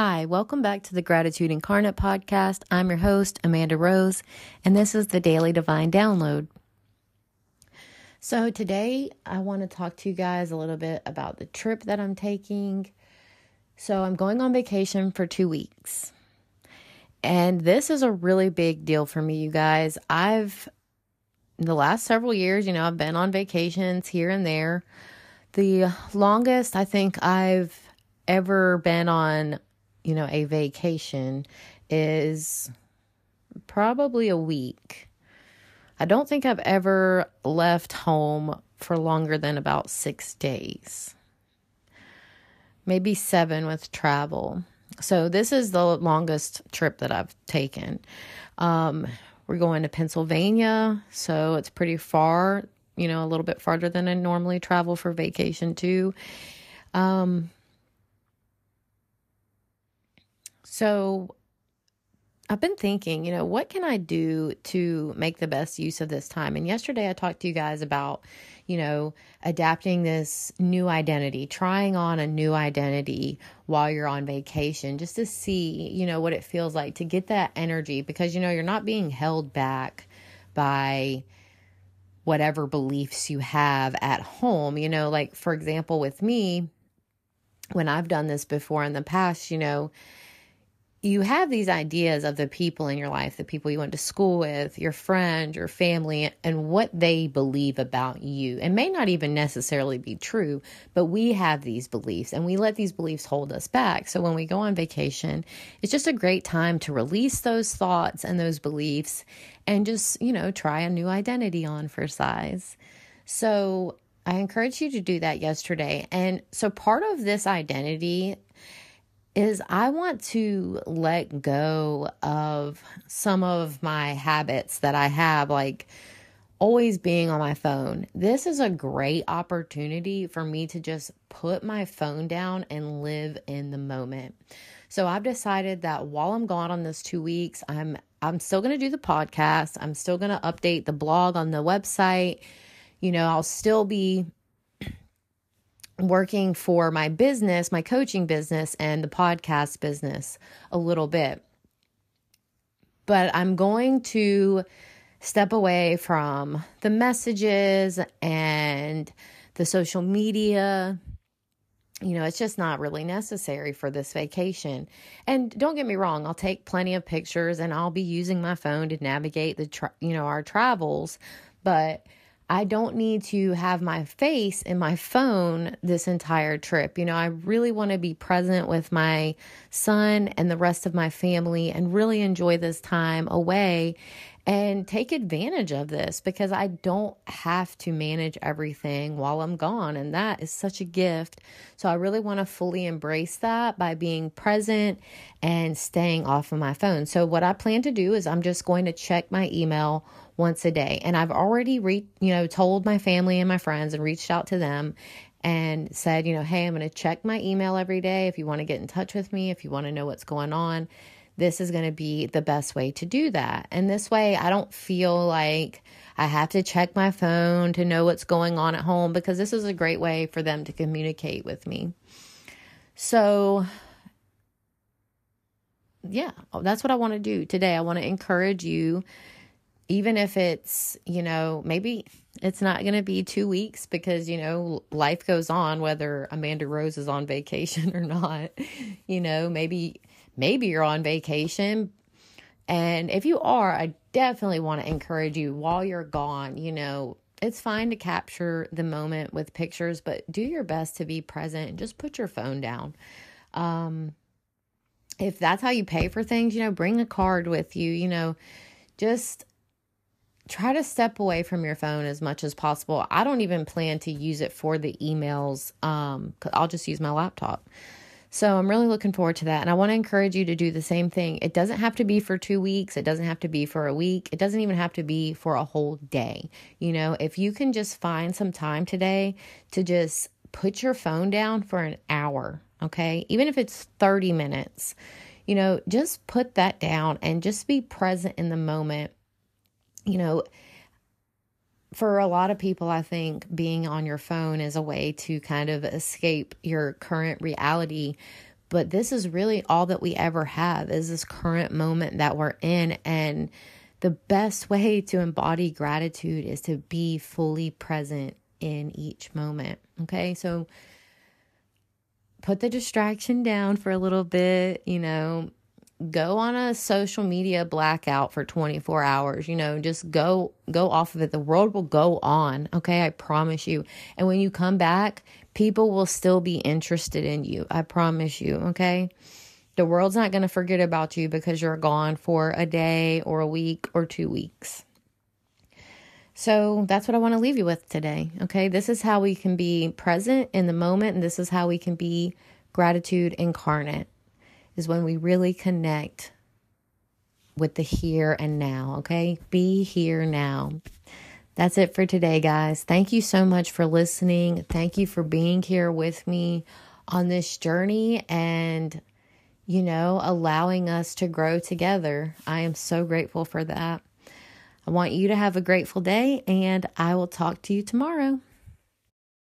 Hi, welcome back to the Gratitude Incarnate podcast. I'm your host, Amanda Rose, and this is the Daily Divine Download. So, today I want to talk to you guys a little bit about the trip that I'm taking. So, I'm going on vacation for two weeks, and this is a really big deal for me, you guys. I've, the last several years, you know, I've been on vacations here and there. The longest I think I've ever been on you know, a vacation is probably a week. I don't think I've ever left home for longer than about six days, maybe seven with travel. So, this is the longest trip that I've taken. Um, we're going to Pennsylvania, so it's pretty far, you know, a little bit farther than I normally travel for vacation, too. Um, So I've been thinking, you know, what can I do to make the best use of this time? And yesterday I talked to you guys about, you know, adapting this new identity, trying on a new identity while you're on vacation just to see, you know, what it feels like to get that energy because, you know, you're not being held back by whatever beliefs you have at home. You know, like for example, with me, when I've done this before in the past, you know, you have these ideas of the people in your life, the people you went to school with, your friends, your family, and what they believe about you. It may not even necessarily be true, but we have these beliefs and we let these beliefs hold us back. So when we go on vacation, it's just a great time to release those thoughts and those beliefs and just, you know, try a new identity on for size. So I encourage you to do that yesterday. And so part of this identity is I want to let go of some of my habits that I have, like always being on my phone. This is a great opportunity for me to just put my phone down and live in the moment. So I've decided that while I'm gone on this 2 weeks, I'm I'm still going to do the podcast. I'm still going to update the blog on the website. You know, I'll still be working for my business, my coaching business, and the podcast business a little bit. But I'm going to step away from the messages and the social media. You know, it's just not really necessary for this vacation. And don't get me wrong, I'll take plenty of pictures and I'll be using my phone to navigate the tra- you know, our travels, but I don't need to have my face in my phone this entire trip. You know, I really want to be present with my son and the rest of my family and really enjoy this time away and take advantage of this because I don't have to manage everything while I'm gone. And that is such a gift. So I really want to fully embrace that by being present and staying off of my phone. So, what I plan to do is I'm just going to check my email once a day. And I've already re- you know told my family and my friends and reached out to them and said, you know, hey, I'm going to check my email every day if you want to get in touch with me, if you want to know what's going on. This is going to be the best way to do that. And this way I don't feel like I have to check my phone to know what's going on at home because this is a great way for them to communicate with me. So, yeah, that's what I want to do today. I want to encourage you even if it's, you know, maybe it's not going to be two weeks because, you know, life goes on, whether Amanda Rose is on vacation or not. You know, maybe, maybe you're on vacation. And if you are, I definitely want to encourage you while you're gone, you know, it's fine to capture the moment with pictures, but do your best to be present and just put your phone down. Um, if that's how you pay for things, you know, bring a card with you, you know, just try to step away from your phone as much as possible. I don't even plan to use it for the emails. Um, I'll just use my laptop. So I'm really looking forward to that. And I want to encourage you to do the same thing. It doesn't have to be for two weeks. It doesn't have to be for a week. It doesn't even have to be for a whole day. You know, if you can just find some time today to just put your phone down for an hour, okay? Even if it's 30 minutes, you know, just put that down and just be present in the moment you know, for a lot of people, I think being on your phone is a way to kind of escape your current reality. but this is really all that we ever have is this current moment that we're in and the best way to embody gratitude is to be fully present in each moment. Okay? So put the distraction down for a little bit, you know, go on a social media blackout for 24 hours you know just go go off of it. The world will go on okay? I promise you. And when you come back people will still be interested in you. I promise you okay? The world's not going to forget about you because you're gone for a day or a week or two weeks. So that's what I want to leave you with today. Okay. This is how we can be present in the moment, and this is how we can be gratitude incarnate is when we really connect with the here and now, okay? Be here now. That's it for today, guys. Thank you so much for listening. Thank you for being here with me on this journey and, you know, allowing us to grow together. I am so grateful for that. I want you to have a grateful day, and I will talk to you tomorrow.